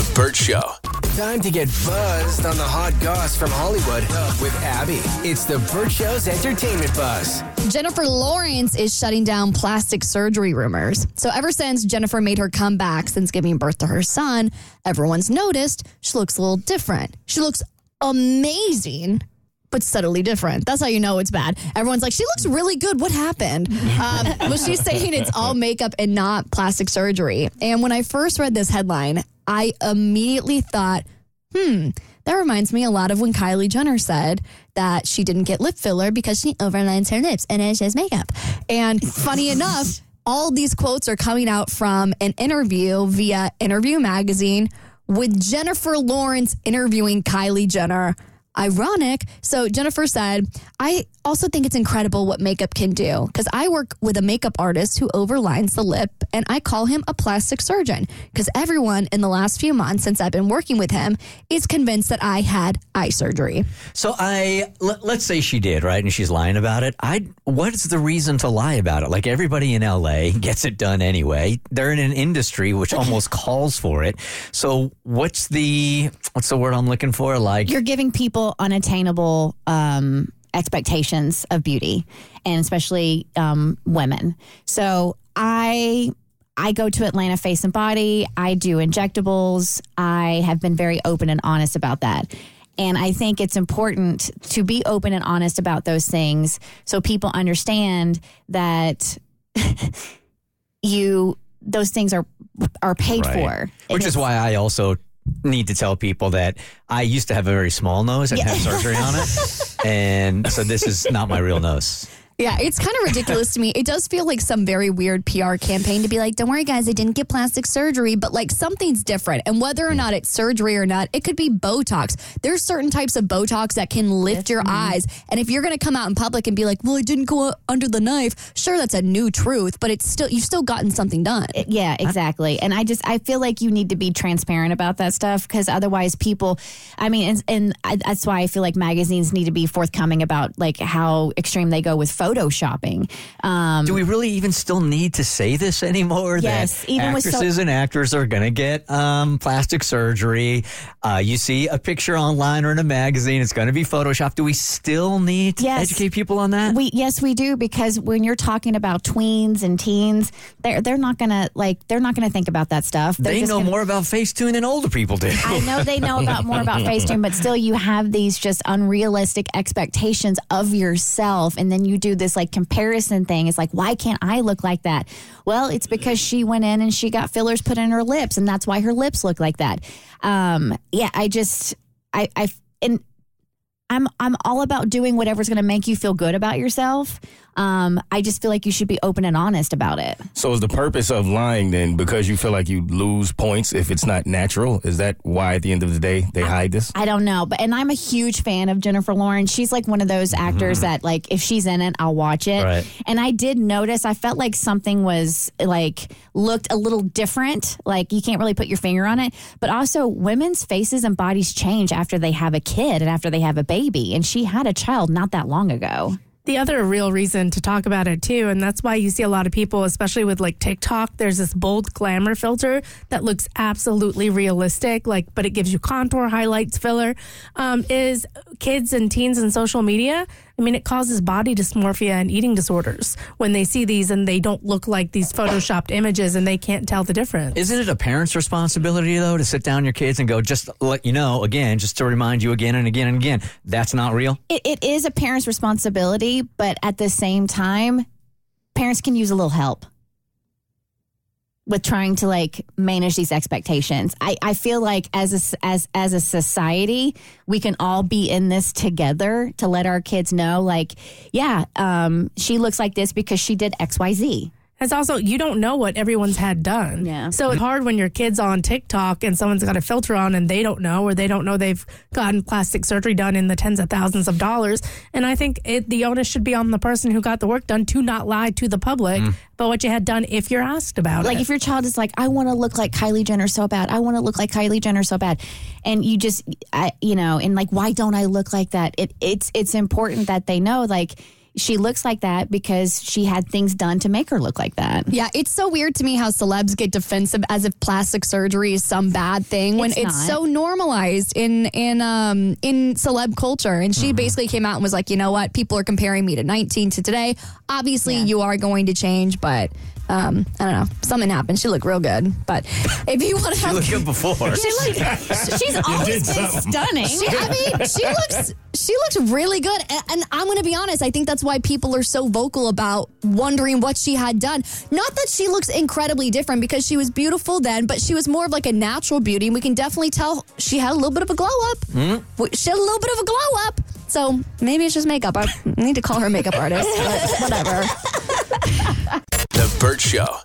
The Burt Show. Time to get buzzed on the hot goss from Hollywood with Abby. It's the Burt Show's entertainment buzz. Jennifer Lawrence is shutting down plastic surgery rumors. So, ever since Jennifer made her comeback since giving birth to her son, everyone's noticed she looks a little different. She looks amazing. But subtly different. That's how you know it's bad. Everyone's like, she looks really good. What happened? Um, well, she's saying it's all makeup and not plastic surgery. And when I first read this headline, I immediately thought, hmm, that reminds me a lot of when Kylie Jenner said that she didn't get lip filler because she overlines her lips and it's just makeup. And funny enough, all these quotes are coming out from an interview via Interview Magazine with Jennifer Lawrence interviewing Kylie Jenner. Ironic. So Jennifer said, I also think it's incredible what makeup can do because I work with a makeup artist who overlines the lip and I call him a plastic surgeon because everyone in the last few months since I've been working with him is convinced that I had eye surgery. So I let, let's say she did, right? And she's lying about it. I what's the reason to lie about it? Like everybody in LA gets it done anyway. They're in an industry which almost calls for it. So what's the what's the word I'm looking for? Like You're giving people unattainable um, expectations of beauty, and especially um, women. So I. I go to Atlanta Face and Body. I do injectables. I have been very open and honest about that. And I think it's important to be open and honest about those things so people understand that you those things are are paid Right. for. Which is why I also need to tell people that I used to have a very small nose and had surgery on it. And so this is not my real nose. Yeah, it's kind of ridiculous to me. It does feel like some very weird PR campaign to be like, don't worry, guys, I didn't get plastic surgery, but like something's different. And whether or not it's surgery or not, it could be Botox. There's certain types of Botox that can lift your eyes. And if you're going to come out in public and be like, well, I didn't go under the knife, sure, that's a new truth, but it's still, you've still gotten something done. Yeah, exactly. And I just I feel like you need to be transparent about that stuff because otherwise people, I mean, and, and I, that's why I feel like magazines need to be forthcoming about like how extreme they go with photoshopping. Um, Do we really even still need to say this anymore? Yes, that even with so- actresses and actors are going to get um, plastic surgery. Uh, you see a picture online or in a magazine, it's going to be photoshopped. Do we still need to Yes. educate people on that? we yes we do because when you're talking about tweens and teens, they're they're not gonna like they're not gonna think about that stuff. They're they know gonna- more about Facetune than older people do. I know they know about more about Facetune, but still, you have these just unrealistic expectations of yourself, and then you do this like comparison thing. It's like, why can't I look like that? Well, it's because she went in and she got fillers put in her lips, and that's why her lips look like that. Um, yeah, I just, I, I, and I'm, I'm all about doing whatever's going to make you feel good about yourself. Um, I just feel like you should be open and honest about it. So is the purpose of lying then because you feel like you lose points if it's not natural? Is that why at the end of the day they hide this? I don't know, but and I'm a huge fan of Jennifer Lawrence. She's like one of those actors that like if she's in it, I'll watch it. Right. And I did notice I felt like something was like looked a little different. Like you can't really put your finger on it, but also women's faces and bodies change after they have a kid and after they have a baby. And she had a child not that long ago. the other real reason to talk about it too, and that's why you see a lot of people, especially with like TikTok, there's this bold glamour filter that looks absolutely realistic, like, but it gives you contour, highlights, filler. Um, is kids and teens and social media. I mean, it causes body dysmorphia and eating disorders when they see these and they don't look like these photoshopped images and they can't tell the difference. Isn't it a parent's responsibility though to sit down your kids and go, just let you know again, just to remind you again and again and again, that's not real. It, it is a parent's responsibility, but at the same time, parents can use a little help with trying to like manage these expectations. I, I feel like as a, as as a society, we can all be in this together to let our kids know, like, yeah, um, she looks like this because she did X Y Z. It's also you don't know what everyone's had done. Yeah. So it's hard when your kid's on TikTok and someone's got a filter on and they don't know or they don't know they've gotten plastic surgery done in the tens of thousands of dollars. And I think it, the onus should be on the person who got the work done to not lie to the public mm. about what you had done if you're asked about Like it. if your child is like, I want to look like Kylie Jenner so bad. I want to look like Kylie Jenner so bad, and you just, I, you know, and like, why don't I look like that? It, it's it's important that they know, like, she looks like that because she had things done to make her look like that. Yeah, it's so weird to me how celebs get defensive as if plastic surgery is some bad thing when It's it's, so normalized in in um in celeb culture. And she basically came out and was like, you know what, people are comparing me to 19 to today. Obviously, you are going to change, but um, I don't know, something happened. She looked real good, but if you want to have Look good before. She looked, she's always been stunning. She, I mean, she looks she looks really good, and, and I'm going to be honest. I think that's why people are so vocal about wondering what she had done. Not that she looks incredibly different because she was beautiful then, but she was more of like a natural beauty, and we can definitely tell she had a little bit of a glow up. We- She had a little bit of a glow up. So maybe it's just makeup. I need to call her makeup artist, but whatever. Burt Show.